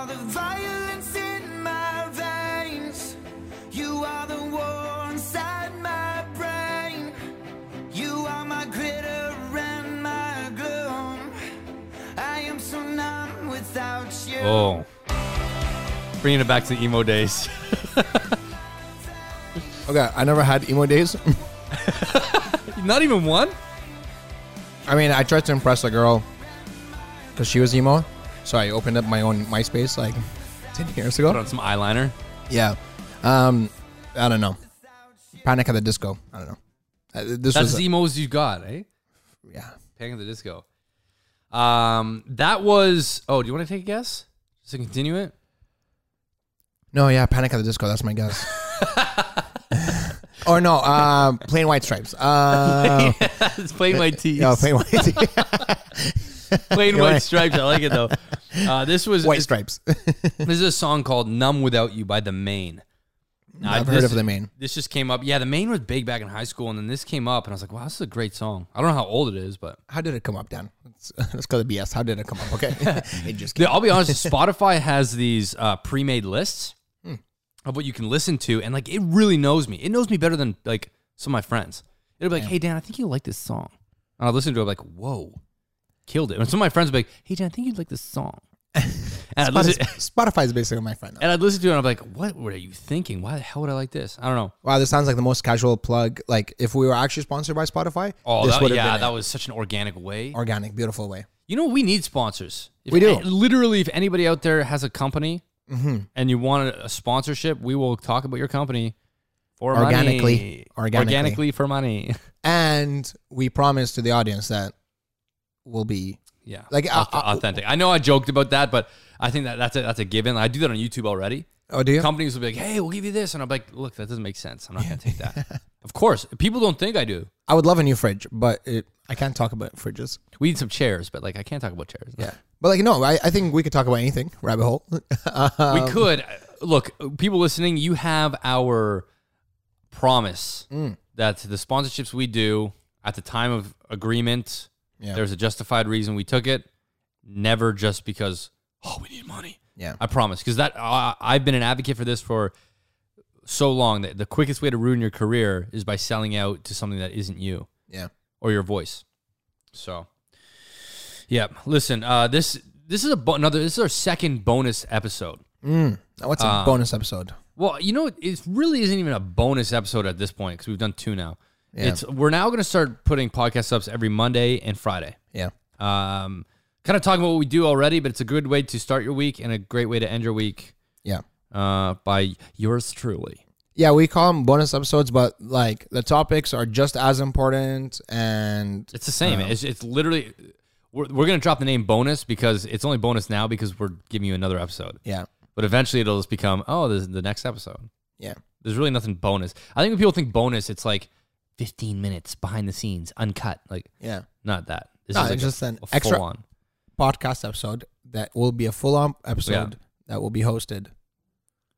are the violence in my veins. You are the war inside my brain. You are my glitter and my gloom. I am so numb without you. Oh. Bringing it back to the emo days. Okay, I never had emo days. Not even one? I mean, I tried to impress a girl because she was emo, so I opened up my own MySpace like ten years ago. Put on some eyeliner. Yeah, um, I don't know. Panic at the Disco. I don't know. Uh, this That's was as emo you got, eh? yeah. Panic at the Disco. Um, that was. Oh, do you want to take a guess? Just to continue it. No, yeah, Panic at the Disco. That's my guess. or no, um, plain white stripes. Uh, it's Plain White T's. yeah, plain white, plain white stripes. I like it though. Uh, this was white stripes. This is a song called "Numb Without You" by The Maine. Now, I've heard this- of the Maine. This just came up. Yeah, The Maine was big back in high school, and then this came up, and I was like, "Wow, this is a great song." I don't know how old it is, but How did it come up, Dan? Let's, let's go to BS. How did it come up? Okay, it just Yeah. I'll be honest. Spotify has these uh, pre-made lists Hmm. of what you can listen to, and like it really knows me. It knows me better than like some of my friends. It'll be like, "Hey Dan, I think you like this song," and I'll listen to it like, "Whoa, killed it!" And some of my friends will be like, "Hey Dan, I think you'd like this song," and I'd Spotify, listen, is basically my friend. Now. and I'd listen to it, and I'm like, "What were you thinking? Why the hell would I like this?" I don't know. Wow, this sounds like the most casual plug. Like if we were actually sponsored by Spotify, Oh, this that, would have yeah, been that it. was such an organic way. organic, beautiful way. You know, we need sponsors. If We do. a- literally, if anybody out there has a company Mm-hmm. and you want a, a sponsorship, we will talk about your company for Organically. money. Organically. organically for money. And we promise to the audience that we'll be yeah, Like, uh, Auth- uh, authentic. I know I joked about that, but I think that that's a, that's a given. I do that on YouTube already. Oh, do you? Companies will be like, "Hey, we'll give you this," and I'm like, "Look, that doesn't make sense. I'm not going to take that." of course, people don't think I do. I would love a new fridge, but it, I can't talk about fridges. We need some chairs, but like, I can't talk about chairs. Yeah, but like no, I, I think we could talk about anything. Rabbit hole. Um, we could look people listening you have our promise Mm. that the sponsorships we do at the time of agreement Yeah. there's a justified reason we took it never just because oh we need money Yeah. i promise because that uh, i've been an advocate for this for so long that the quickest way to ruin your career is by selling out to something that isn't you Yeah. or your voice. So, yeah. Listen, uh, this this is a bo- another. This is our second bonus episode. Mm. What's a Uh, bonus episode? Well, you know, it really isn't even a bonus episode at this point because we've done two now. Yeah. It's we're now going to start putting podcast ups every Monday and Friday. Yeah. Um, kind of talking about what we do already, but it's a good way to start your week and a great way to end your week. Yeah. Uh, by yours truly. Yeah, we call them bonus episodes, but like the topics are just as important. And It's the same. it's it's literally we're we're gonna drop the name bonus because it's only bonus now because we're giving you another episode. yeah, But eventually it'll just become oh this is the next episode. yeah, There's really nothing bonus. I think when people think bonus, it's like 15 minutes behind the scenes, uncut. Like yeah. not that. This No, is like it's a- just an a extra- on. Podcast episode that will be a full on episode that will be hosted.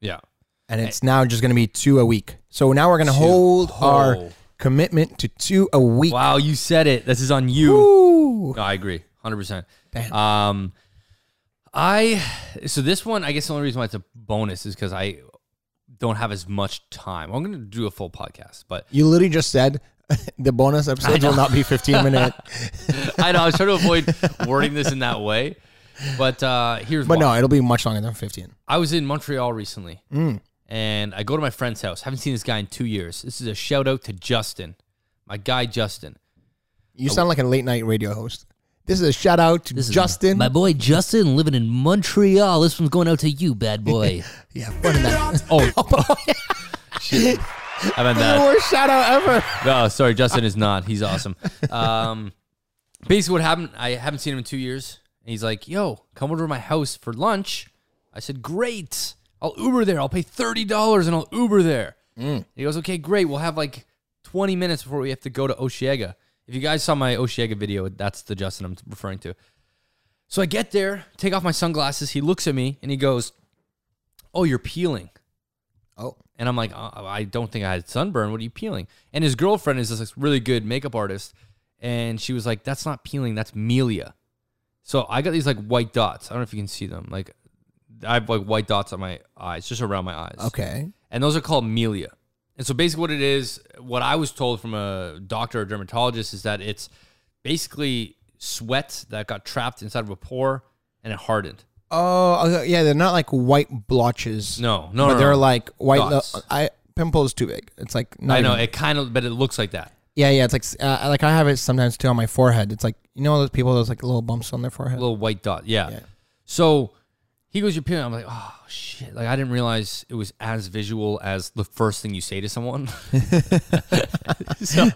Yeah. And it's now just going to be two a week. So now we're going to hold our Oh. commitment to two a week. Wow, you said it. This is on you. No, I agree, hundred percent. Damn. Um, I so this one, I guess the only reason why it's a bonus is because I don't have as much time. I'm going to do a full podcast, but You literally just said the bonus episodes will not be 15 minute. I know I was trying to avoid wording this in that way. But uh, here's But why. no, it'll be much longer than 15. I was in Montreal recently, Mm. and I go to my friend's house. Haven't seen this guy in two years. This is a shout out to Justin, my guy Justin. You sound like a late night radio host. This is a shout out to Justin. My boy Justin living in Montreal. This one's going out to you, bad boy. yeah, fun in that. Oh, shit. I meant the that. worst shout out ever. No, sorry, Justin is not. He's awesome. Um, basically, what happened? I haven't seen him in two years. And he's like, "Yo, come over to my house for lunch." I said, "Great, I'll Uber there. I'll pay thirty dollars and I'll Uber there." He goes, "Okay, great. We'll have like twenty minutes before we have to go to Osheaga." If you guys saw my Osheaga video, that's the Justin I'm referring to. So I get there, take off my sunglasses. He looks at me and he goes, "Oh, you're peeling." Oh, And I'm like, uh, I don't think I had sunburn. What are you peeling? And his girlfriend is this really good makeup artist. And she was like, that's not peeling, that's milia. So I got these like white dots. I don't know if you can see them. Like I have like white dots on my eyes, just around my eyes. Okay. and those are called milia. And so basically, what it is, what I was told from a doctor or dermatologist is that it's basically sweat that got trapped inside of a pore and it hardened. Oh, yeah. They're not like white blotches. No, no, but no, they're no. like white. Dots. I pimple is too big. It's like not I know even- it kind of, but it looks like that. Yeah, yeah. It's like uh, like I have it sometimes too on my forehead. It's like you know those people those like little bumps on their forehead. little white dot. Yeah. Yeah. So he goes, "You're peeling." I'm like, "Oh shit!" Like I didn't realize it was as visual as the first thing you say to someone. so,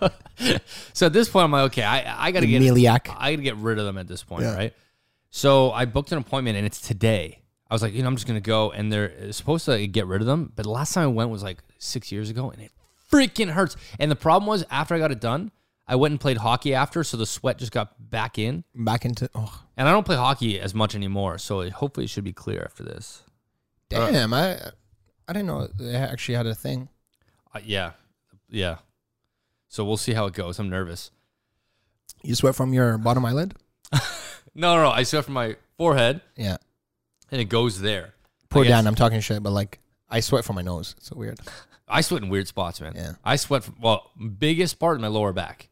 so at this point, I'm like, "Okay, I I gotta get Meliac. I gotta get rid of them at this point, Yeah. right?" So I booked an appointment, and it's today. I was like, you know, I'm just gonna go, and they're supposed to like, get rid of them. But the last time I went was like six years ago, and it freaking hurts. And the problem was, after I got it done, I went and played hockey after, so the sweat just got back in. Back into oh And I don't play hockey as much anymore, so it, hopefully it should be clear after this. Damn! I I didn't know they actually had a thing. Uh, yeah, yeah. So we'll see how it goes. I'm nervous. You sweat from your bottom eyelid. No, no, no. I sweat from my forehead, Yeah. and it goes there. Poor Dan, I'm talking shit, but like I sweat from my nose. It's so weird. I sweat in weird spots, man. Yeah. I sweat. From, well, biggest part in my lower back.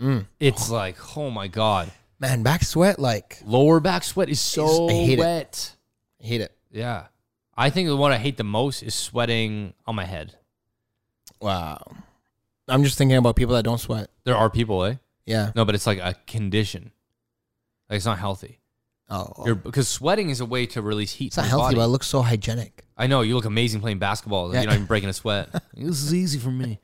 Mm. It's like, oh my god, Man, back sweat like lower back sweat is so I hate it. wet. I hate it. Yeah, I think the one I hate the most is sweating on my head. Wow. I'm just thinking about people that don't sweat. There are people, eh? Yeah. No, but it's like a condition. Like it's not healthy. Oh, You're, because sweating is a way to release heat. it's not healthy, body. but it looks so hygienic. I know you look amazing playing basketball. Yeah. You're not even breaking a sweat. This is easy for me.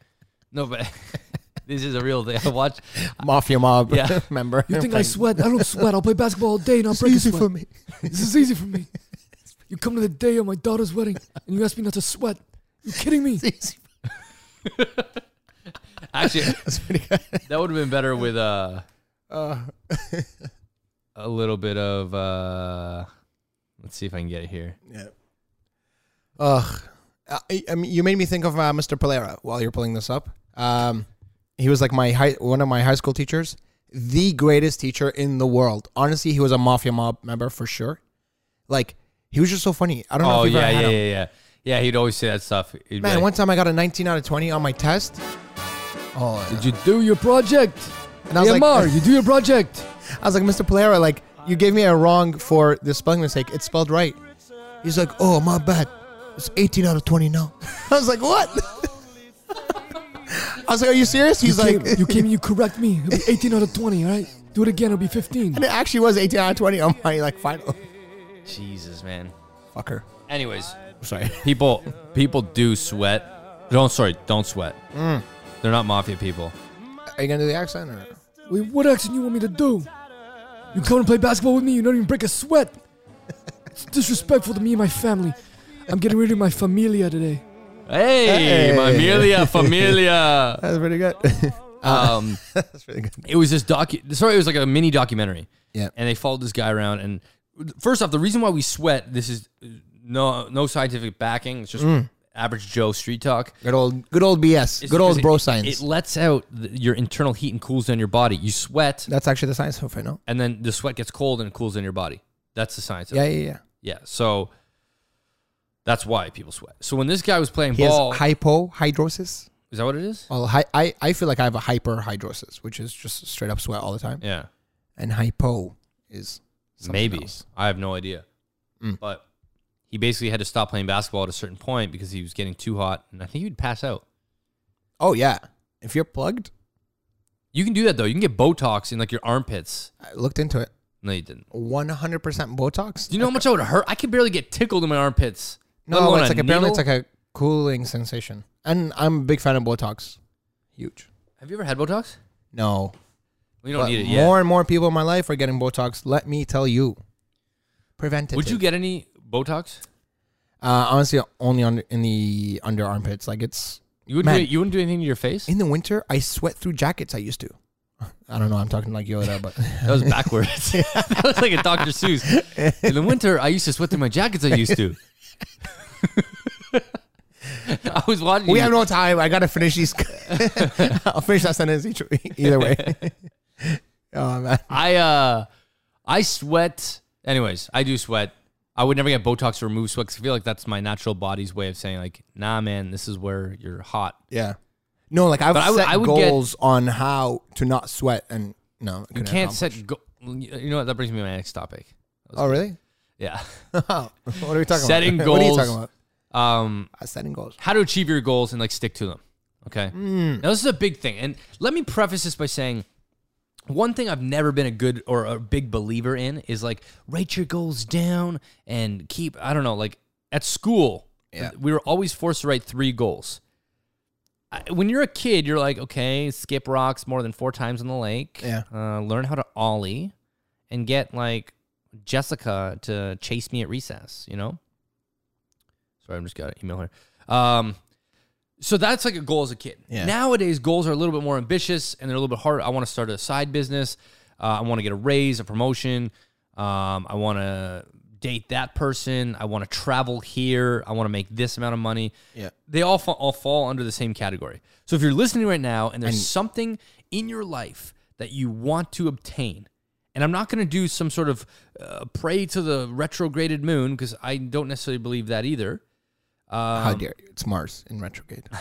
no, but this is a real thing. I watch. Mafia mob Yeah. member. You think I sweat? I don't sweat. I'll play basketball all day, and I'll break a sweat. This is easy for me. This is easy for me. You come to the day of my daughter's wedding and you ask me not to sweat. You kidding me? Actually, That's pretty good. that would have been better with uh, Uh, a little bit of. uh Let's see if I can get it here. yeah. Ugh. I, I mean, you made me think of uh, Mr. Polera while you're pulling this up. Um, he was like my high, one of my high school teachers, the greatest teacher in the world. Honestly, he was a mafia mob member for sure. Like he was just so funny. I don't know Oh if you've yeah, ever yeah, had yeah, him. yeah. Yeah, he'd always say that stuff. He'd be Man, like, one time I got a 19 out of 20 on my test. Oh, Did you do your project? and I was like, Ammar, you do your project. I was like, Mr. Polera, like you gave me a wrong for the spelling mistake. It's spelled right. He's like, oh my bad. It's 18 out of 20 now. I was like, what? I was like, are you serious? He's you, like, you came and you correct me. It'll be 18 out of 20, all right? Do it again, it'll be 15. and it actually was 18 out of 20 on my like final. Jesus, man. Fucker. Anyways, Sorry. people people do sweat. Don't sorry, don't sweat. Mm. They're not mafia people. Are you gonna do the accent or? Wait, what action you want me to do? You come and play basketball with me, you don't even break a sweat. It's disrespectful to me and my family. I'm getting rid of my familia today. Hey, Hey. familia, familia. That's pretty good. Um, That's really good. it was this docu. Sorry, it was like a mini documentary. Yeah. and they followed this guy around. And first off, the reason why we sweat. This is no no scientific backing. It's just Mm. average Joe street talk. Good old, good old BS. It's good old bro it, science. It lets out the, your internal heat and cools down your body. You sweat, That's actually the science of it, no? and then the sweat gets cold and it cools in your body. That's the science. Of Yeah, it. yeah, yeah. yeah. So that's why people sweat. So when this guy was playing He has ball, hypohidrosis. is that what it is? Well, hi, I, I feel like I have a hyperhidrosis, which is just straight up sweat all the time. Yeah, And hypo is maybe. else. I have no idea. Mm. But he basically had to stop playing basketball at a certain point because he was getting too hot, and I think he'd pass out. Oh yeah, if you're plugged, You can do that though. You can get Botox in like your armpits. I looked into it. No, you didn't. 100% Botox. Do you know how much I would hurt? I could barely get tickled in my armpits. No, it's like apparently it's like a cooling sensation. And I'm a big fan of Botox. Huge. Have you ever had Botox? No, You don't but need it yet. more and more people in my life are getting Botox. Let me tell you, preventative. Would you get any Botox? Uh, honestly, only on in the under armpits. Like it's You wouldn't. Man. Do, you wouldn't do anything to your face. in the winter. I sweat through jackets. I used to. I don't know. I'm talking like Yoda, but That was backwards. that was like a Dr. Seuss. In the winter, I used to sweat through my jackets. I used to. I was watching. we have no time. I gotta finish these. I'll finish that sentence each, either way. Oh man. I uh, I sweat. Anyways, I do sweat. I would never get Botox to remove sweat 'cause I feel like that's my natural body's way of saying like, nah, man, this is where you're hot. Yeah. No, like I've But I would- set I would get- goals on how to not sweat, and no, You can't set. Go- you know what? That brings me to my next topic. Oh, really? Yeah. what are we talking Setting about? what are you goals. talking about? Um, Uh, setting goals. how to achieve your goals and like stick to them. Okay. Hmm. Now this is a big thing, and let me preface this by saying. One thing I've never been a good or a big believer in is like write your goals down and keep I don't know like at school Yeah. we were always forced to write three goals. I- When you're a kid, you're like, okay, skip rocks more than four times in the lake. Yeah. Uh, learn how to ollie, and get like Jessica to chase me at recess. You know. Sorry, I'm just got an email here. Um, so that's like a goal as a kid. Yeah. Nowadays, goals are a little bit more ambitious and they're a little bit harder. I want to start a side business. Uh, I want to get a raise, a promotion. Um, I want to date that person. I want to travel here. I want to make this amount of money. Yeah. They all fall, all fall under the same category. So if you're listening right now and there's something in your life that you want to obtain, and I'm not going to do some sort of uh, pray to the retrograded moon because I don't necessarily believe that either. Um, How dare you? It's Mars in retrograde.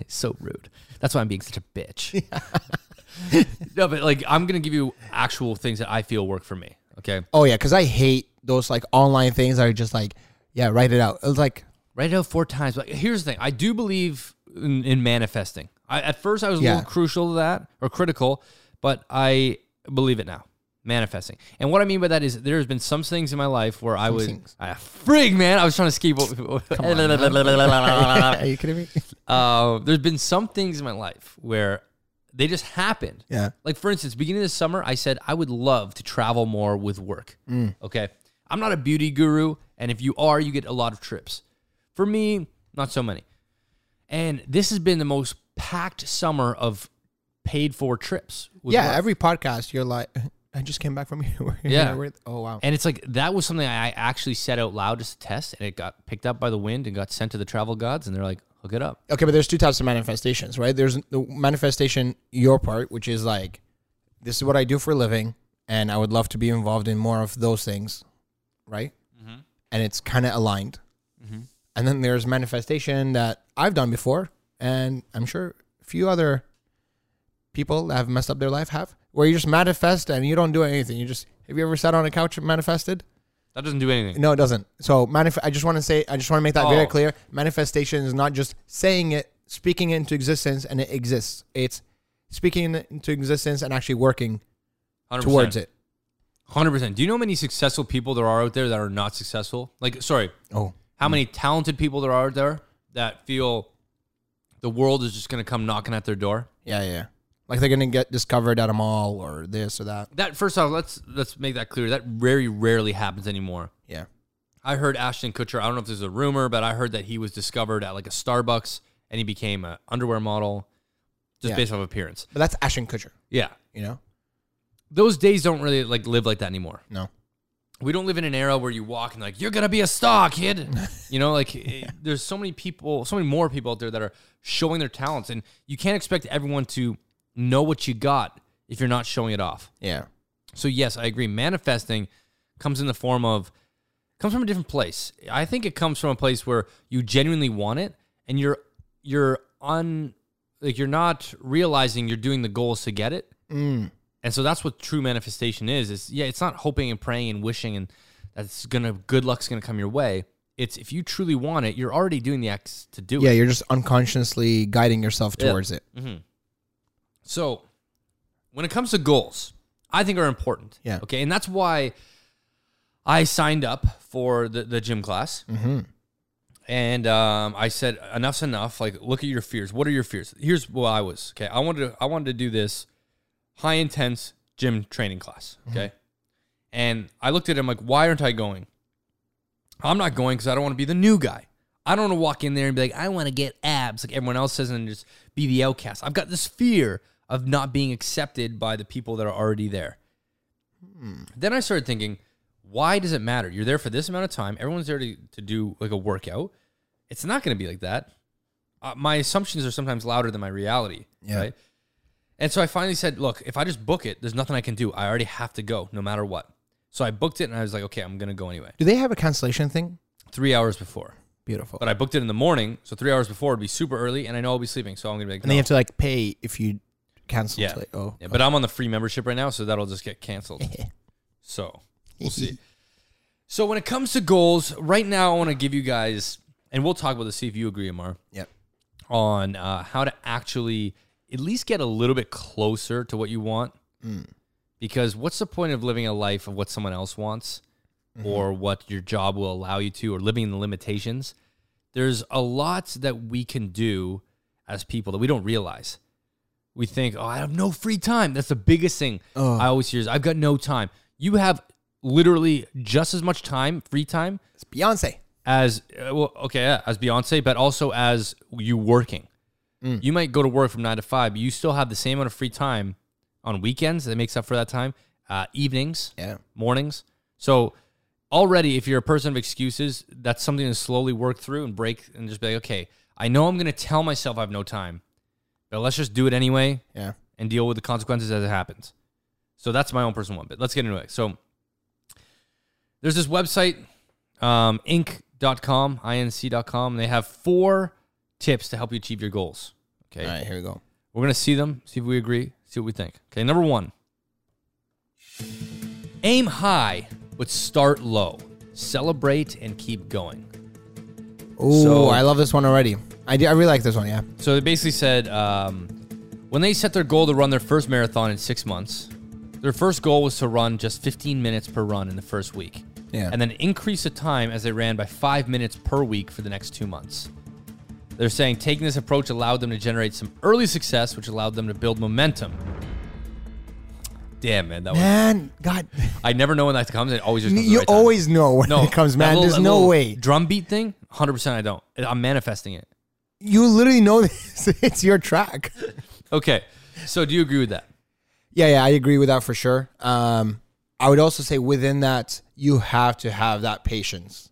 It's so rude. That's why I'm being such a bitch. no, but like I'm gonna give you actual things that I feel work for me. Okay, oh yeah, because I hate those like online things that are just like, yeah, write it out. It's like, write it out four times. But here's the thing: I do believe in, in manifesting. I, at first, I was a Yeah. little crucial to that or critical, but I believe it now. Manifesting, and what I mean by that is there's been some things in my life where I. I frig man, I was trying to skip. are you kidding me? uh, there's been some things in my life where they just happened. Yeah. Like for instance, beginning of the summer, I said I would love to travel more with work. Okay. I'm not a beauty guru, and if you are, you get a lot of trips. For me, not so many. And this has been the most packed summer of paid for trips. Yeah, work. every podcast you're like, I just came back from here. Yeah. Oh wow. and it's like that was something I actually said out loud as a test, and it got picked up by the wind and got sent to the travel gods, and they're like, hook it up. Okay, but there's two types of manifestations, right? There's the manifestation, your part, which is like, this is what I do for a living, and I would love to be involved in more of those things, right? Mm-hmm. And it's kind of aligned. Mm-hmm. And then there's manifestation that I've done before, and I'm sure a few other people that have messed up their life have, where you just manifest and you don't do anything. You just have you ever sat on a couch and manifested? That doesn't do anything. No, it doesn't. So manif- I just want to say, I just want to make that very Oh. clear. Manifestation is not just saying it, speaking it into existence, and it exists. It's speaking it into existence and actually working 100%. towards it. Hundred percent. Do you know how many successful people there are out there that are not successful? Like, sorry, Oh, how hmm. many talented people there are out there that feel the world is just going to come knocking at their door? yeah, yeah. Like they're gonna get discovered at a mall or this or that. That first off, let's let's make that clear. That very rarely happens anymore. Yeah. I heard Ashton Kutcher. I don't know if this is a rumor, but I heard that he was discovered at like a Starbucks and he became an underwear model just Yeah. based off appearance. But that's Ashton Kutcher. Yeah, You know? those days don't really like live like that anymore. No. we don't live in an era where you walk and like you're gonna be a star kid you know like it, there's so many people so many more people out there that are showing their talents and you can't expect everyone to know what you got if you're not showing it off Yeah. so yes i agree manifesting comes in the form of comes from a different place i think it comes from a place where you genuinely want it and you're you're on like you're not realizing you're doing the goals to get it Mm. and so that's what true manifestation is. Is yeah, it's not hoping and praying and wishing and that's gonna good luck's gonna come your way. It's if you truly want it, you're already doing the acts to do Yeah, it. Yeah, you're just unconsciously guiding yourself Yeah. towards it. So when it comes to goals, I think are important. Yeah. Okay. And that's why I signed up for the, the gym class. Mm-hmm. And um, I said, enough's enough. Like, look at your fears. What are your fears? Here's what I was. Okay. I wanted to, I wanted to do this high intense gym training class. Okay. And I looked at him like, why aren't I going? I'm not going because I don't want to be the new guy. I don't want to walk in there and be like, I want to get abs like everyone else says and just be the outcast. I've got this fear of not being accepted by the people that are already there. Then I started thinking, why does it matter? You're there for this amount of time. Everyone's there to, to do like a workout. It's not going to be like that. Uh, my assumptions are sometimes louder than my reality. Yeah. Right. And so I finally said, look, if I just book it, there's nothing I can do. I already have to go no matter what. So I booked it and I was like, okay, I'm gonna go anyway. Do they have a cancellation thing? Three hours before. Beautiful. But I booked it in the morning, so three hours before it'd be super early, and I know I'll be sleeping, so I'm gonna be like, and then you have to like pay if you cancel. Yeah. Late. Oh, Yeah, but I'm on the free membership right now, so that'll just get canceled. so we'll see. So when it comes to goals, right now I want to give you guys, and we'll talk about this. See if you agree, Ammar, Yep. on uh, how to actually at least get a little bit closer to what you want. Because what's the point of living a life of what someone else wants, or what your job will allow you to, or living in the limitations? There's a lot that we can do as people that we don't realize we think, oh, I have no free time. That's the biggest thing I always hear is I've got no time. You have literally just as much time, free time, It's Beyonce. as uh, well, okay, yeah, as Beyonce, but also as you working. You might go to work from nine to five, but you still have the same amount of free time on weekends that makes up for that time, uh, evenings, Yeah. mornings. So already, if you're a person of excuses, that's something to slowly work through and break and just be like, okay, I know I'm going to tell myself I have no time, but let's just do it anyway Yeah. and deal with the consequences as it happens. So that's my own personal one, but let's get into it. So there's this website, um, inc.com, inc.com. And they have four tips to help you achieve your goals. Okay. All right, here we go. We're going to see them, see if we agree, see what we think. Okay. Number one aim high, but start low. Celebrate and keep going. Oh, So- I love this one already. I, do, I really like this one. Yeah. So they basically said um, when they set their goal to run their first marathon in six months, their first goal was to run just 15 minutes per run in the first week. Yeah. And then increase the time as they ran by five minutes per week for the next two months. They're saying taking this approach allowed them to generate some early success, which allowed them to build momentum. Damn, man. That was, Man, God, I never know when that comes. It always just comes at the you right time. always know when no, it comes, man. little- There's no way. Drum beat thing, 100% I don't. I'm manifesting it. You literally know this. it's your track. Okay. So do you agree with that? Yeah, yeah, I agree with that for sure. Um, I would also say within that, you have to have that patience.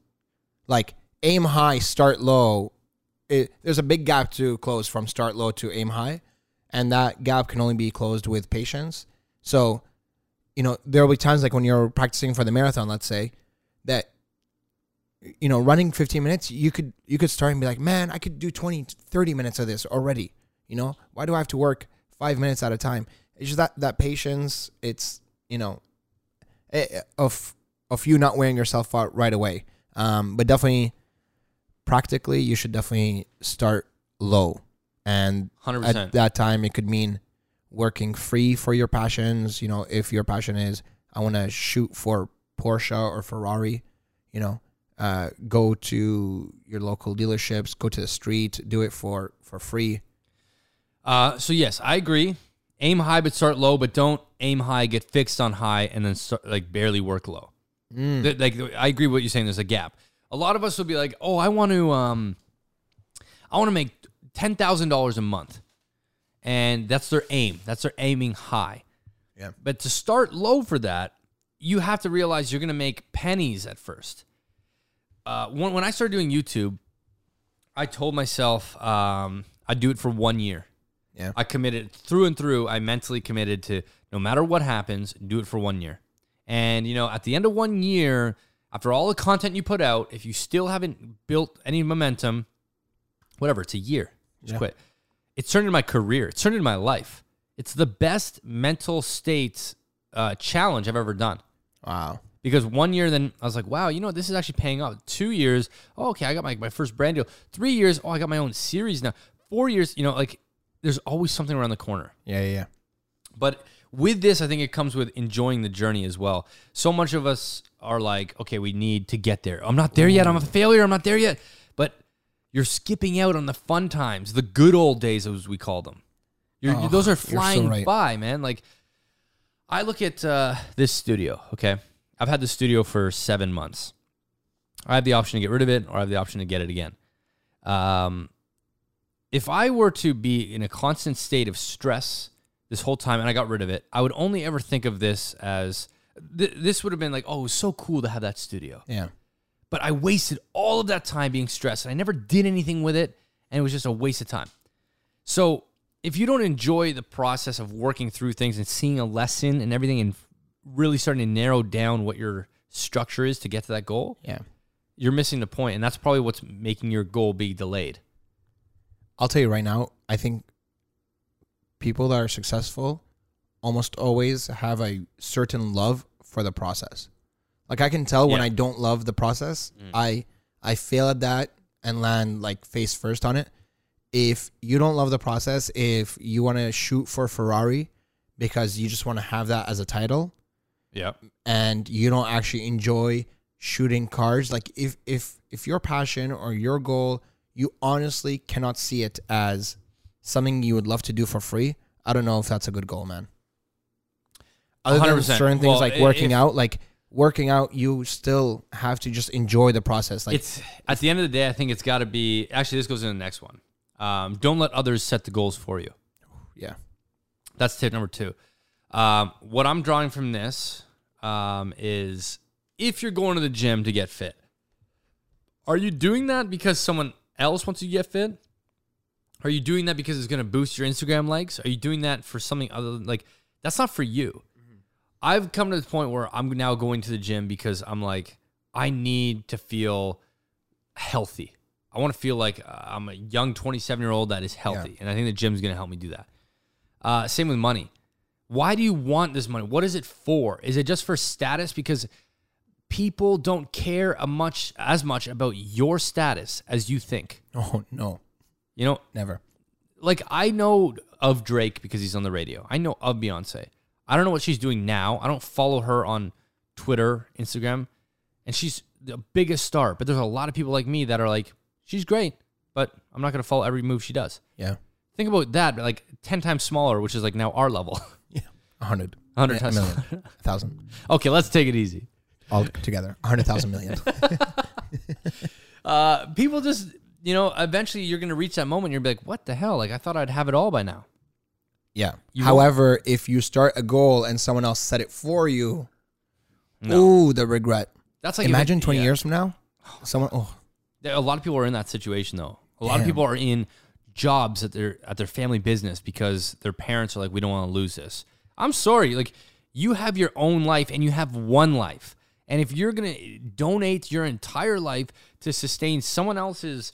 Like aim high, start low. It, there's a big gap to close from start low to aim high, and that gap can only be closed with patience. So, you know, there will be times like when you're practicing for the marathon, let's say, that you know, running 15 minutes, you could you could start and be like, "Man, I could do 20 30 minutes of this already." You know, why do I have to work 5 minutes at a time? It's just that that patience, it's, you know, eh, of of you not wearing yourself out right away. Um, but definitely practically you should definitely start low. And 100%. at that time it could mean working free for your passions, you know, if your passion is I want to shoot for Porsche or Ferrari, you know, uh, go to your local dealerships, go to the street, do it for for free. Uh, so yes, I agree. Aim high but start low, but don't aim high, get fixed on high, and then start, like barely work low. Th- Like I agree with what you're saying. There's a gap. A lot of us will be like, "Oh, I want to, um, I want to make ten thousand dollars a month," and that's their aim. That's their aiming high. Yeah. But to start low for that, you have to realize you're going to make pennies at first. Uh, when, when I started doing YouTube, I told myself um, I'd do it for one year. Yeah. I committed through and through. I mentally committed to no matter what happens, do it for one year. And you know, at the end of one year, after all the content you put out, if you still haven't built any momentum, whatever, it's a year. Just Yeah. quit. It's turned into my career. It's turned into my life. It's the best mental state uh, challenge I've ever done Wow. Because one year then I was like, wow, you know? This is actually paying off. Two years, oh, okay, I got my, my first brand deal. Three years, oh, I got my own series now. Four years, you know, like there's always something around the corner. Yeah, yeah, yeah. But with this, I think it comes with enjoying the journey as well. So much of us are like, okay, we need to get there. I'm not there yet. I'm a failure. I'm not there yet. But you're skipping out on the fun times, the good old days, as we call them. You're, Oh, those are you're so flying right. by, man. Like, I look at uh, this studio, okay? I've had the studio for seven months. I have the option to get rid of it or I have the option to get it again. Um, if I were to be in a constant state of stress this whole time and I got rid of it, I would only ever think of this as th- this would have been like, oh, it was so cool to have that studio. Yeah. But I wasted all of that time being stressed and I never did anything with it. And it was just a waste of time. So if you don't enjoy the process of working through things and seeing a lesson and everything and really starting to narrow down what your structure is to get to that goal, Yeah. you're missing the point, and that's probably what's making your goal be delayed. I'll tell you right now, I think people that are successful almost always have a certain love for the process. Like I can tell when I don't love the process, mm. I I fail at that and land like face first on it. If you don't love the process, if you want to shoot for Ferrari because you just want to have that as a title Yeah. and you don't actually enjoy shooting cars, like if if if your passion or your goal, you honestly cannot see it as something you would love to do for free, I don't know if that's a good goal, man. Other than 100%. certain things Well, like working if- out, like working out, you still have to just enjoy the process. Like it's at the end of the day, I think it's got to be. Actually, this goes in the next one. Um, don't let others set the goals for you. yeah, That's tip number two. Um, what I'm drawing from this um, is if you're going to the gym to get fit, are you doing that because someone else wants you to get fit? Are you doing that because it's going to boost your Instagram likes? Are you doing that for something other than like that's not for you? I've come to the point where I'm now going to the gym because I'm like, I need to feel healthy. I want to feel like uh, I'm a young 27 year old that is healthy. And I think the gym's going to help me do that. Uh, same with money. Why do you want this money? What is it for? Is it just for status? Because people don't care a much as much about your status as you think. oh no, You know, never. like I know of Drake because he's on the radio. I know of Beyonce. I don't know what she's doing now. I don't follow her on Twitter, Instagram, and she's the biggest star. But there's a lot of people like me that are like, she's great, but I'm not gonna follow every move she does. Yeah, Think about that, like ten times smaller, which is like now our level. yeah, hundred, 100 a times million, thousand, okay, let's take it easy. all together, hundred thousand million. Uh, people just, you know, eventually you're gonna reach that moment. You're be like, what the hell? Like I thought I'd have it all by now. Yeah. You However, if you start a goal and someone else set it for you, No. ooh, the regret. That's like Imagine it- 20 yeah. years from now, someone, oh, A lot of people are in that situation though. A lot of people are in jobs at their at their family business because their parents are like, we don't want to lose this. I'm sorry, like you have your own life and you have one life. And if you're gonna donate your entire life to sustain someone else's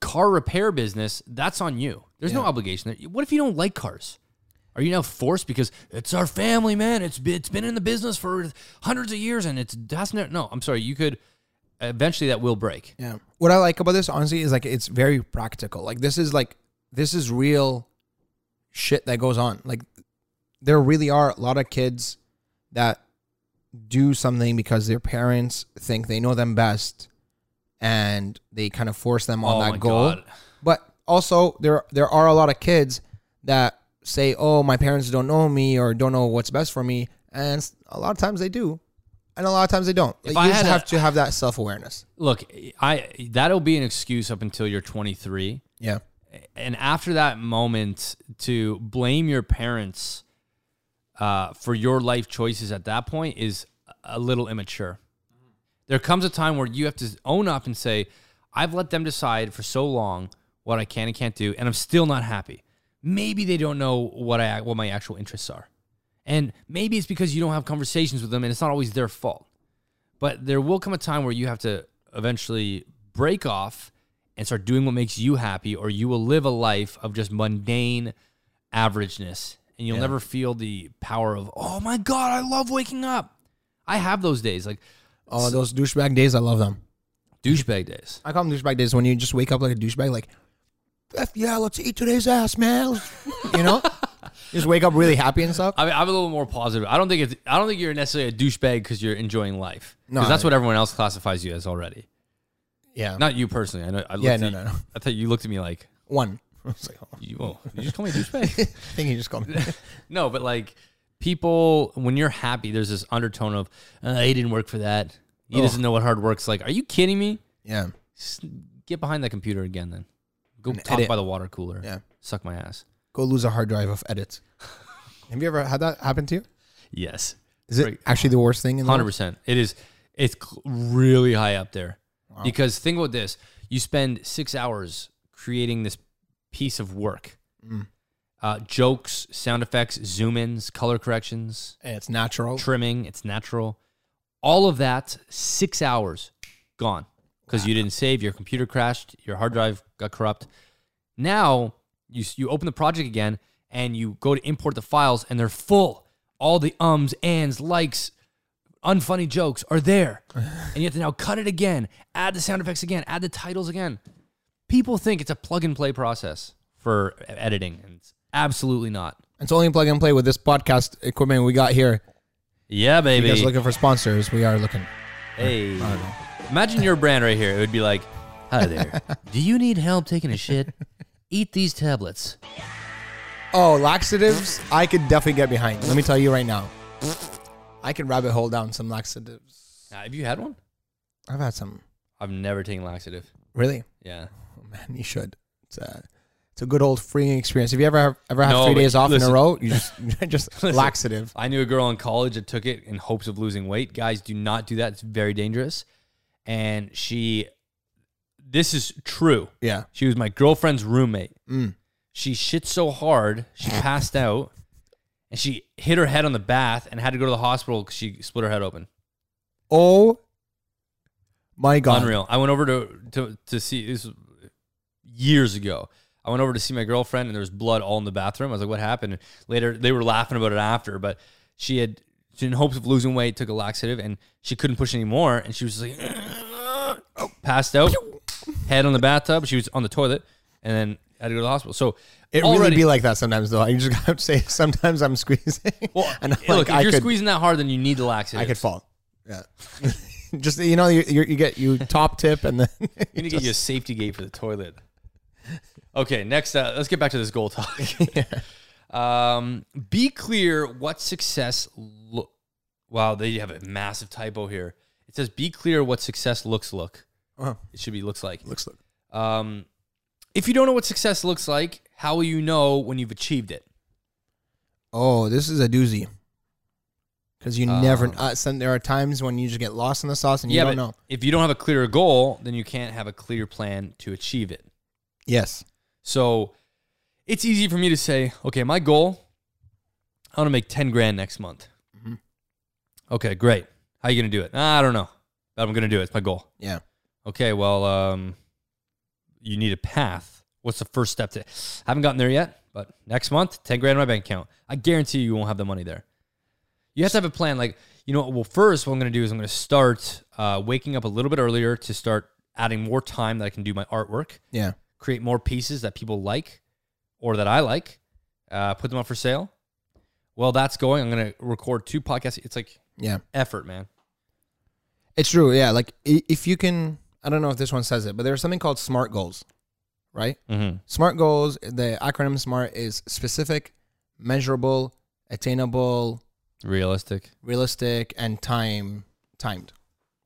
car repair business, that's on you. There's no obligation there. What if you don't like cars? Are you now forced because it's our family, man? It's been, it's been in the business for hundreds of years and it's that's not, no. I'm sorry. You could eventually that will break. Yeah. What I like about this, honestly, is like it's very practical. Like this is like this is real shit that goes on. Like there really are a lot of kids that do something because their parents think they know them best and they kind of force them on Oh that goal. God. But also there there are a lot of kids that say, "Oh, my parents don't know me or don't know what's best for me." And a lot of times they do. And a lot of times they don't. If Like, I you just had a- have to have that self-awareness. Look, I that'll be an excuse up until you're 23, Yeah. and after that moment, to blame your parents uh, for your life choices at that point is a little immature. There comes a time where you have to own up and say, "I've let them decide for so long what I can and can't do, and I'm still not happy." Maybe they don't know what I what my actual interests are, and maybe it's because you don't have conversations with them, and it's not always their fault. But there will come a time where you have to eventually break off and start doing what makes you happy, or you will live a life of just mundane averageness. And you'll never feel the power of, oh my God, I love waking up. I have those days, like Oh, those douchebag days, I love them. douchebag days. I call them douchebag days when you just wake up like a douchebag, like, F yeah, let's eat today's ass, man. you know? Just wake up really happy and stuff. I mean, I'm a little more positive. I don't think it's. I don't think you're necessarily a douchebag because you're enjoying life. No, Because that's what everyone else classifies you as already. Yeah. Not you personally. I know. I Yeah, no, you- no, no. I thought you looked at me like, One. I was like, oh, you, oh, you just call me a douchebag? I think he just called me. No, but like people, when you're happy, there's this undertone of, uh, he didn't work for that. He doesn't know what hard work's like. Are you kidding me? yeah. Get behind that computer again then. Go And talk edit. by the water cooler. Yeah. Suck my ass. Go lose a hard drive of edits. Have you ever had that happen to you? Yes. Is it Right. actually the worst thing in the Hundred world? percent. It is. It's cl- really high up there. Because think about this: you spend six hours creating this piece of work, Mm. uh, jokes, sound effects, zoom ins, color corrections, And it's natural. trimming. It's natural. All of that, six hours gone because you didn't save. Your computer crashed. Your hard drive got corrupt. Now you you open the project again and you go to import the files and they're full. All the ums, ands, likes, unfunny jokes are there, and you have to now cut it again, add the sound effects again, add the titles again. People think it's a plug and play process for editing, and it's absolutely not. It's only plug and play with this podcast equipment we got here. Yeah, baby. looking for sponsors, we are looking. Hey. Imagine your brand right here. It would be like, Hi there. Do you need help taking a shit? Eat these tablets. Oh, laxatives, I could definitely get behind. Let me tell you right now. I can rabbit hole down some laxatives. Have you had one? I've had some. I've never taken laxative. Really? Yeah. Oh, man, you should. It's a, it's a good old freeing experience. If you ever ever had No, three but days off in listen. a row? You just just laxative. I knew a girl in college that took it in hopes of losing weight. Guys, do not do that. It's very dangerous. And she, this is true. Yeah. She was my girlfriend's roommate. Mm. She shit so hard, she passed out, and she hit her head on the bath and had to go to the hospital because she split her head open. Oh my god. Unreal. I went over to to to see this was years ago. I went over to see my girlfriend and there was blood all in the bathroom. I was like, "What happened?" And later, they were laughing about it after, but she had in hopes of losing weight, took a laxative, and she couldn't push anymore, and she was like, oh, passed out, head on the bathtub. She was on the toilet, and then had to go to the hospital. So It already, really be like that sometimes though. I just have to say sometimes I'm squeezing. well, and I'm look, like, if I you're could squeezing that hard, then you need the laxative. I could fall. Yeah. just you know you you you get you top tip and then You need to get you a safety gate for the toilet. Okay, next, uh, let's get back to this goal talk. um, be clear what success. Lo- wow, they have a massive typo here. It says, "Be clear what success looks look." Oh. It should be looks like. looks like Um, if you don't know what success looks like, how will you know when you've achieved it? Oh, this is a doozy. Because you never. Um, Uh, some, there are times when you just get lost in the sauce and you yeah, don't know. if you don't have a clear goal, then you can't have a clear plan to achieve it. Yes. So it's easy for me to say, okay, my goal, I want to make 10 grand next month. Mhm. Okay, great. How are you going to do it? "Ah, I don't know, but I'm going to do it. It's my goal. Yeah. Okay, well, um, you need a path. What's the first step to? I Haven't gotten there yet, but next month, 10 grand in my bank account. I guarantee you, you won't have the money there. You have to have a plan. Like, you know, well, first, what I'm going to do is I'm going to start uh, waking up a little bit earlier to start adding more time that I can do my artwork Yeah. Create more pieces that people like or that I like, uh, put them up for sale. Well, that's going. I'm going to record two podcasts. It's like Yeah. effort, man. It's true. Yeah. Like if you can, I don't know if this one says it, but there's something called SMART goals, right? Mm-hmm. SMART goals. The acronym SMART is specific, measurable, attainable, Realistic. realistic, and time timed.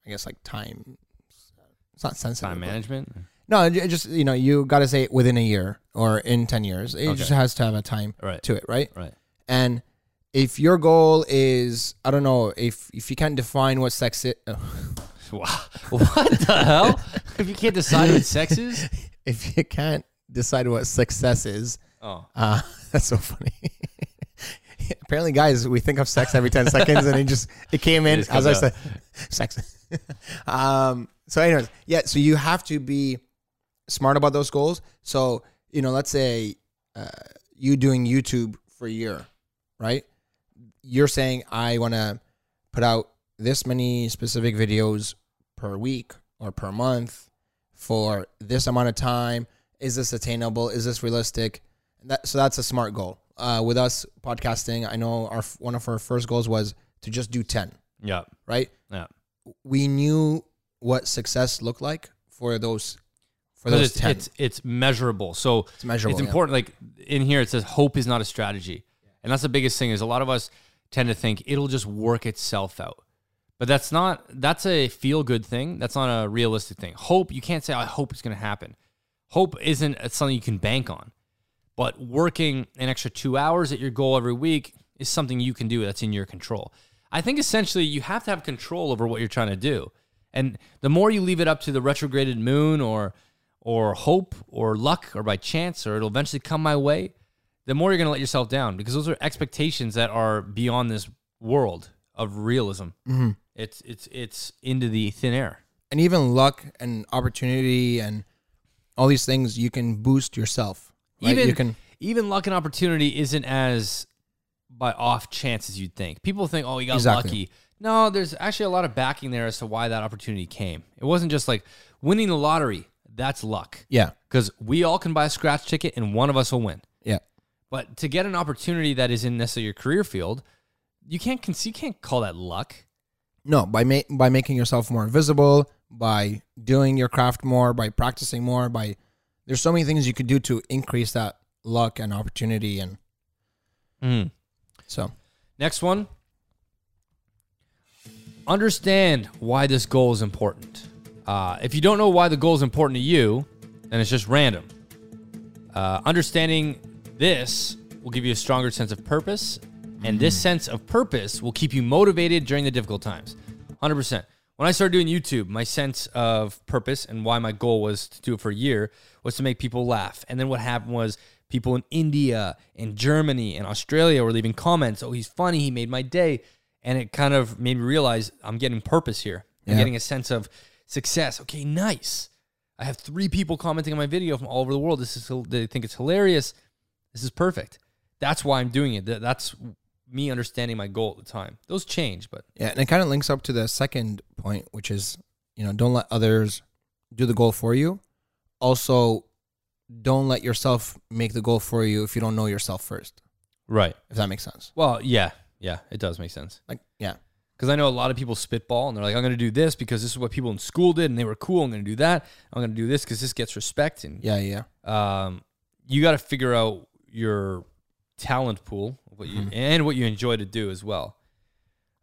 I guess like time. It's not sensitive. Time management. No, it just you know you got to say it within a year or in ten years. It Okay. just has to have a time Right. to it, right? Right. And if your goal is, I don't know, if if you can't define what sex is, Wow. What the hell? If you can't decide what sex is? if you can't decide what success is, Oh. uh, that's so funny. Apparently, guys, we think of sex every ten seconds, and it just it came in just as I comes said, sex. um. So, anyways, yeah. So you have to be smart about those goals. So you know, let's say uh, you doing YouTube for a year, right? You're saying I want to put out this many specific videos per week or per month for this amount of time. Is this attainable? Is this realistic? That, so that's a smart goal. Uh, with us podcasting, I know our one of our first goals was to just do ten. Yeah. Right? Yeah. We knew what success looked like for those for those it's, ten. it's it's measurable. So It's measurable, It's yeah. important. Like in here, it says hope is not a strategy, and that's the biggest thing. Is a lot of us tend to think it'll just work itself out, but that's not. That's a feel good thing. That's not a realistic thing. Hope you can't say I hope it's going to happen. Hope isn't something you can bank on, but working an extra two hours at your goal every week is something you can do. That's in your control. I think essentially you have to have control over what you're trying to do. And the more you leave it up to the retrograded moon or or hope or luck or by chance or it'll eventually come my way, the more you're going to let yourself down because those are expectations that are beyond this world of realism. Mm-hmm. It's it's it's into the thin air. and even luck and opportunity and all these things you can boost yourself. Right? Even you can even luck and opportunity isn't as by off chance as you'd think. People think, oh, you got Exactly. lucky. No, there's actually a lot of backing there as to why that opportunity came. It wasn't just like winning the lottery. That's luck. yeah Because we all can buy a scratch ticket and one of us will win. yeah But to get an opportunity that is in necessarily your career field, you can't you can't call that luck. no by ma- by making yourself more visible by doing your craft more by practicing more by there's so many things you could do to increase that luck and opportunity and mm. so Next one. Understand why this goal is important. Uh, if you don't know why the goal is important to you, then it's just random. Uh, understanding this will give you a stronger sense of purpose, and this sense of purpose will keep you motivated during the difficult times. 100%. When I started doing YouTube, my sense of purpose and why my goal was to do it for a year was to make people laugh. And then what happened was people in India, in Germany, and Australia were leaving comments. Oh, he's funny. He made my day. And it kind of made me realize I'm getting purpose here. I'm Yeah. getting a sense of success. Okay, nice. I have three people commenting on my video from all over the world. This is they think it's hilarious. This is perfect. That's why I'm doing it. That's me understanding my goal at the time. Those change, but yeah and it kind of links up to the second point which is you know don't let others do the goal for you also don't let yourself make the goal for you if you don't know yourself first right. if that makes sense Well, yeah, yeah, it does make sense. like yeah Because I know a lot of people spitball and they're like, I'm going to do this because this is what people in school did and they were cool. I'm going to do that. I'm going to do this because this gets respect. And yeah yeah um, you got to figure out your talent pool what you, and what you enjoy to do as well.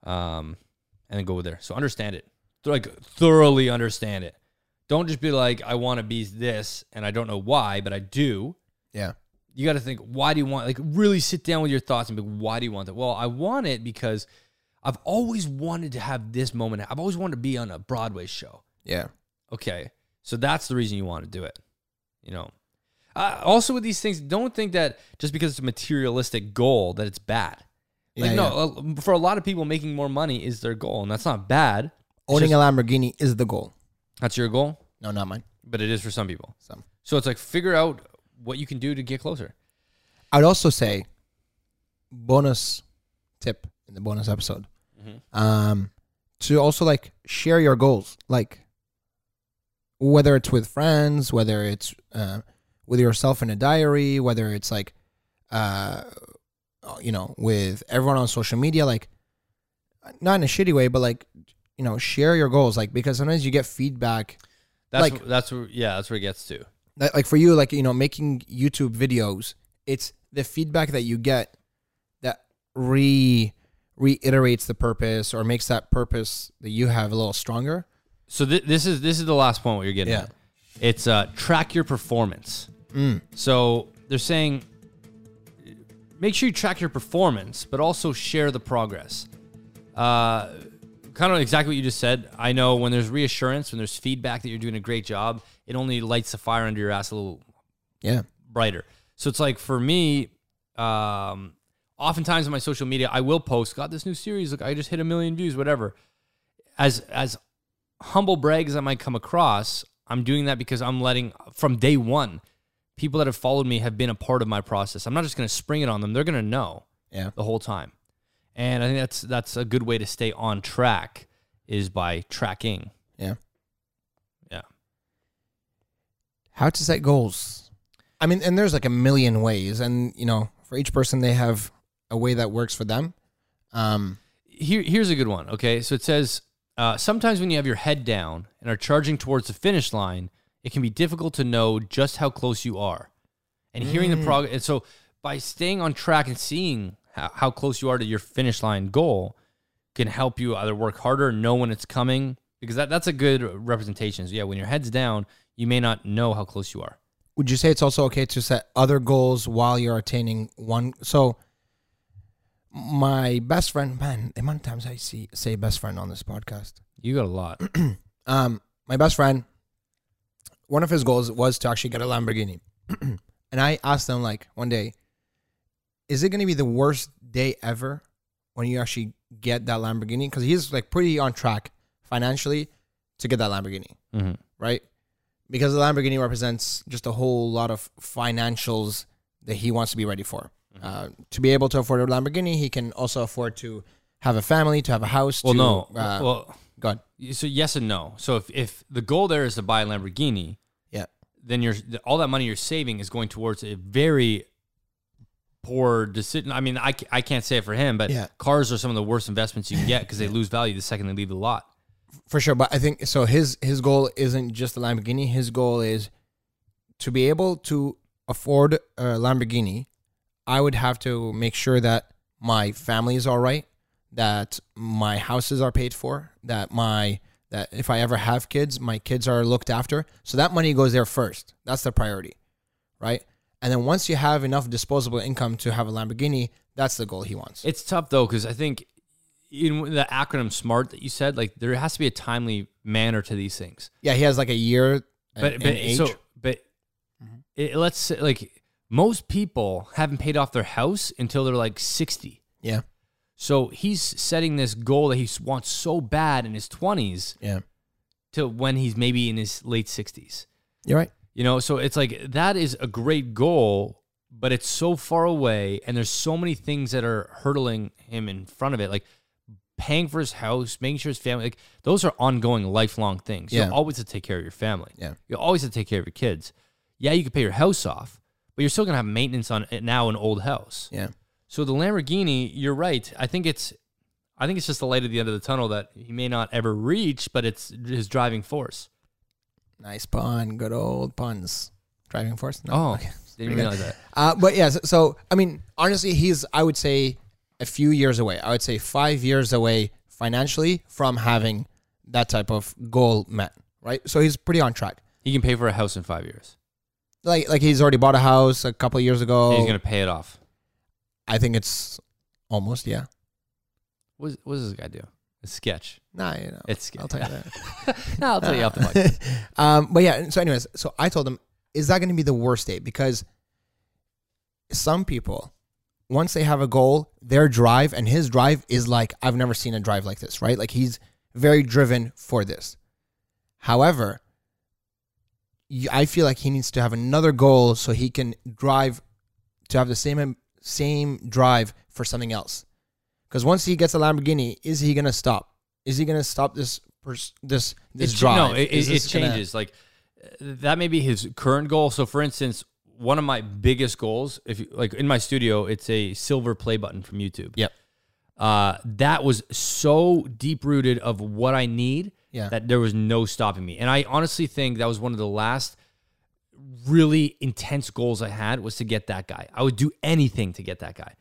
Um, and then go with there. So understand it. Like thoroughly understand it. Don't just be like, I want to be this and I don't know why, but I do. yeah you got to think why do you want like really sit down with your thoughts and be like, why do you want that well i want it because i've always wanted to have this moment. I've always wanted to be on a broadway show. Yeah. Okay. So that's the reason you want to do it you know. Uh, also with these things don't think that just because it's a materialistic goal that it's bad. Like Yeah, no uh, for a lot of people making more money is their goal and that's not bad. It's owning just- a lamborghini is the goal. That's your goal? No not mine. But it is for some people. Some. So it's like figure out what you can do to get closer. I'd also say bonus tip in the bonus episode. Um, to also like share your goals, like whether it's with friends, whether it's uh, with yourself in a diary, whether it's like, uh, you know, with everyone on social media, like not in a shitty way, but like you know, share your goals, like because sometimes you get feedback that's Like- that's where yeah that's where it gets to that, like for you, like you know, making YouTube videos, it's the feedback that you get that re reiterates the purpose or makes that purpose that you have a little stronger. So th- this is this is the last point what you're getting Yeah. at. It's uh, track your performance. Mm. So they're saying make sure you track your performance, but also share the progress. Uh, kind of exactly what you just said. I know when there's reassurance, when there's feedback that you're doing a great job, it only lights the fire under your ass a little Yeah, brighter. So it's like for me, um, oftentimes on my social media, I will post, "Got this new series. Look, I just hit a million views. Whatever." As as humble brag as I might come across, I'm doing that because I'm letting from day one, people that have followed me have been a part of my process. I'm not just going to spring it on them; they're going to know yeah, the whole time. And I think that's that's a good way to stay on track is by tracking. yeah. Yeah. How to set goals? I mean, and there's like a million ways, and you know, for each person, they have a way that works for them. Um, here, here's a good one. Okay, so it says uh, sometimes when you have your head down and are charging towards the finish line, it can be difficult to know just how close you are. And hearing the progress, and so by staying on track and seeing how, how close you are to your finish line goal, can help you either work harder, know when it's coming, because that, that's a good representation. So yeah, when your head's down, you may not know how close you are. would you say it's also okay to set other goals while you're attaining one? So, my best friend, man, the amount of times I see say best friend on this podcast. You got a lot. Um, my best friend, one of his goals was to actually get a Lamborghini, and I asked him like one day, is it going to be the worst day ever when you actually get that Lamborghini? Because he's like pretty on track financially to get that Lamborghini, Mm-hmm. right? Because the Lamborghini represents just a whole lot of financials that he wants to be ready for. Mm-hmm. Uh, to be able to afford a Lamborghini, he can also afford to have a family, to have a house. Well, to, no. Uh, well, God, so yes and no. So if, if the goal there is to buy a Lamborghini, yeah, then you're all that money you're saving is going towards a very poor decision. I mean, I, I can't say it for him, but Yeah. cars are some of the worst investments you can get because they lose value the second they leave the lot. for sure. But I think so. His his goal isn't just the Lamborghini. His goal is to be able to afford a Lamborghini. I would have to make sure that my family is all right, that my houses are paid for, that my that if I ever have kids, my kids are looked after. So that money goes there first. That's the priority, right? And then once you have enough disposable income to have a Lamborghini, that's the goal he wants. It's tough though because I think in the acronym SMART that you said, like there has to be a timely manner to these things. yeah, he has like a year. But in but age. so but mm-hmm. it, let's say like most people haven't paid off their house until they're like sixty. yeah, So he's setting this goal that he wants so bad in his twenties yeah, to when he's maybe in his late sixties. you're right. You know, so it's like that is a great goal, but it's so far away, and there's so many things that are hurtling him in front of it, like paying for his house, making sure his family, like those are ongoing, lifelong things. Yeah. You always have to take care of your family. Yeah. You always have to take care of your kids. Yeah, you can pay your house off, but you're still gonna have maintenance on it now an old house. Yeah. So the Lamborghini, you're right. I think it's, I think it's just the light at the end of the tunnel that he may not ever reach, but it's his driving force. Nice pun. Good old puns. Driving force. No? Oh, Okay. didn't realize that. Uh, but yeah, so, so I mean, honestly, he's I would say a few years away. I would say five years away financially from having that type of goal met. Right. So he's pretty on track. He can pay for a house in five years. Like like he's already bought a house a couple of years ago. He's gonna pay it off. I think it's almost yeah. What, what does this guy do? A sketch. Nah, you know. It's I'll tell you that. no, I'll tell you off the mic. um, but yeah, so anyways, so I told him, is that going to be the worst day? Because some people, once they have a goal, their drive and his drive is like I've never seen a drive like this, right? Like he's very driven for this. However, I feel like he needs to have another goal so he can drive to have the same same drive for something else. Because once he gets a Lamborghini, is he gonna stop? Is he gonna stop this pers- this this It drive? No, it, it, it this gonna- changes. Like that may be his current goal. So, for instance, one of my biggest goals, if you, like in my studio, it's a silver play button from YouTube. Yep. Uh, that was so deep rooted of what I need Yeah. that there was no stopping me. And I honestly think that was one of the last really intense goals I had was to get that guy. I would do anything to get that guy.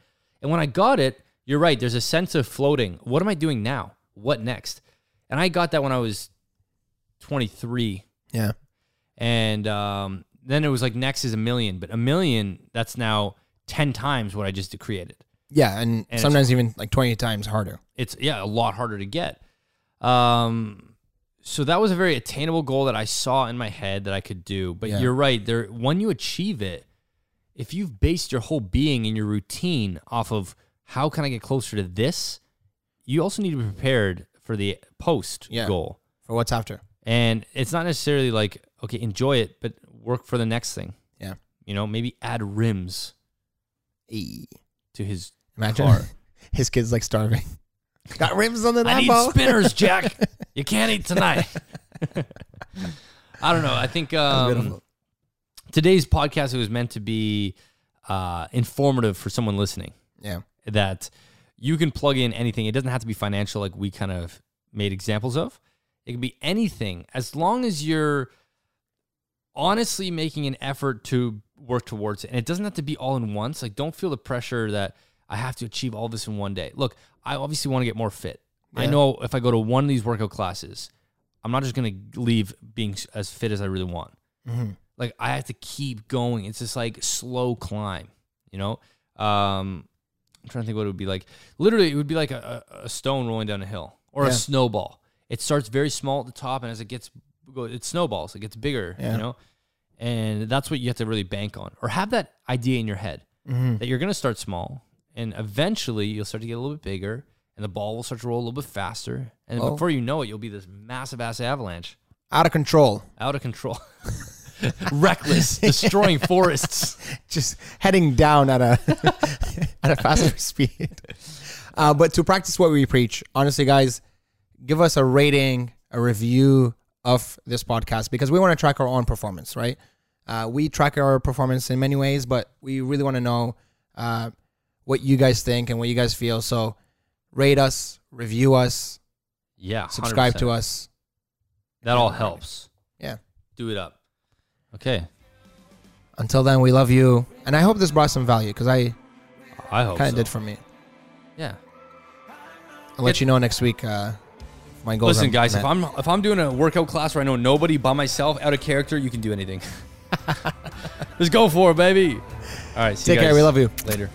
And when I got it, you're right, there's a sense of floating. What am I doing now? What next? And I got that when I was 23 Yeah. and um, then it was like next is a million, but a million that's now 10 times what I just created. Yeah, and, it's- sometimes even like 20 times harder. it's yeah a lot harder to get um so that was a very attainable goal that i saw in my head that i could do but Yeah. you're right there when you achieve it if you've based your whole being and your routine off of how can i get closer to this you also need to be prepared for the post Yeah. goal For what's after. and it's not necessarily like okay enjoy it but work for the next thing Yeah. you know maybe add rims to his Imagine car his kid's like starving. Got rims on the I need Lambo. spinners, Jack. you can't eat tonight. I don't know. I think um, beautiful. today's podcast was meant to be uh, informative for someone listening. yeah. That you can plug in anything. It doesn't have to be financial, like we kind of made examples of. It can be anything as long as you're honestly making an effort to work towards it. And it doesn't have to be all in once. Like, don't feel the pressure that I have to achieve all this in one day. Look, I obviously want to get more fit. I know if I go to one of these workout classes, I'm not just going to leave being as fit as I really want. Mhm. Like, I have to keep going. It's just like slow climb, you know? Um, I'm trying to think what it would be like. Literally, it would be like a, a stone rolling down a hill or Yeah. a snowball. It starts very small at the top, and as it gets, it snowballs. It gets bigger, Yeah. you know. And that's what you have to really bank on, or have that idea in your head. that you're going to start small and eventually you'll start to get a little bit bigger and the ball will start to roll a little bit faster. And Oh. before you know it, you'll be this massive ass avalanche Out of control. out of control, reckless, destroying forests. just heading down at a at a faster speed. Uh, but to practice what we preach, honestly, guys, give us a rating, a review of this podcast because we want to track our own performance, right? Uh, we track our performance in many ways, but we really want to know uh, what you guys think and what you guys feel. So, rate us, review us, Yeah. subscribe 100%. to us. That all helps. Yeah. Do it up. Okay. Until then, we love you, and I hope this brought some value because I I hope kind of so. did for me. Yeah. I'll let you know next week. Uh, my goals. Listen, guys, met. if I'm if I'm doing a workout class where I know nobody by myself out of character, you can do anything. Just go for it, baby. All right. See Take you care. We love you. Later.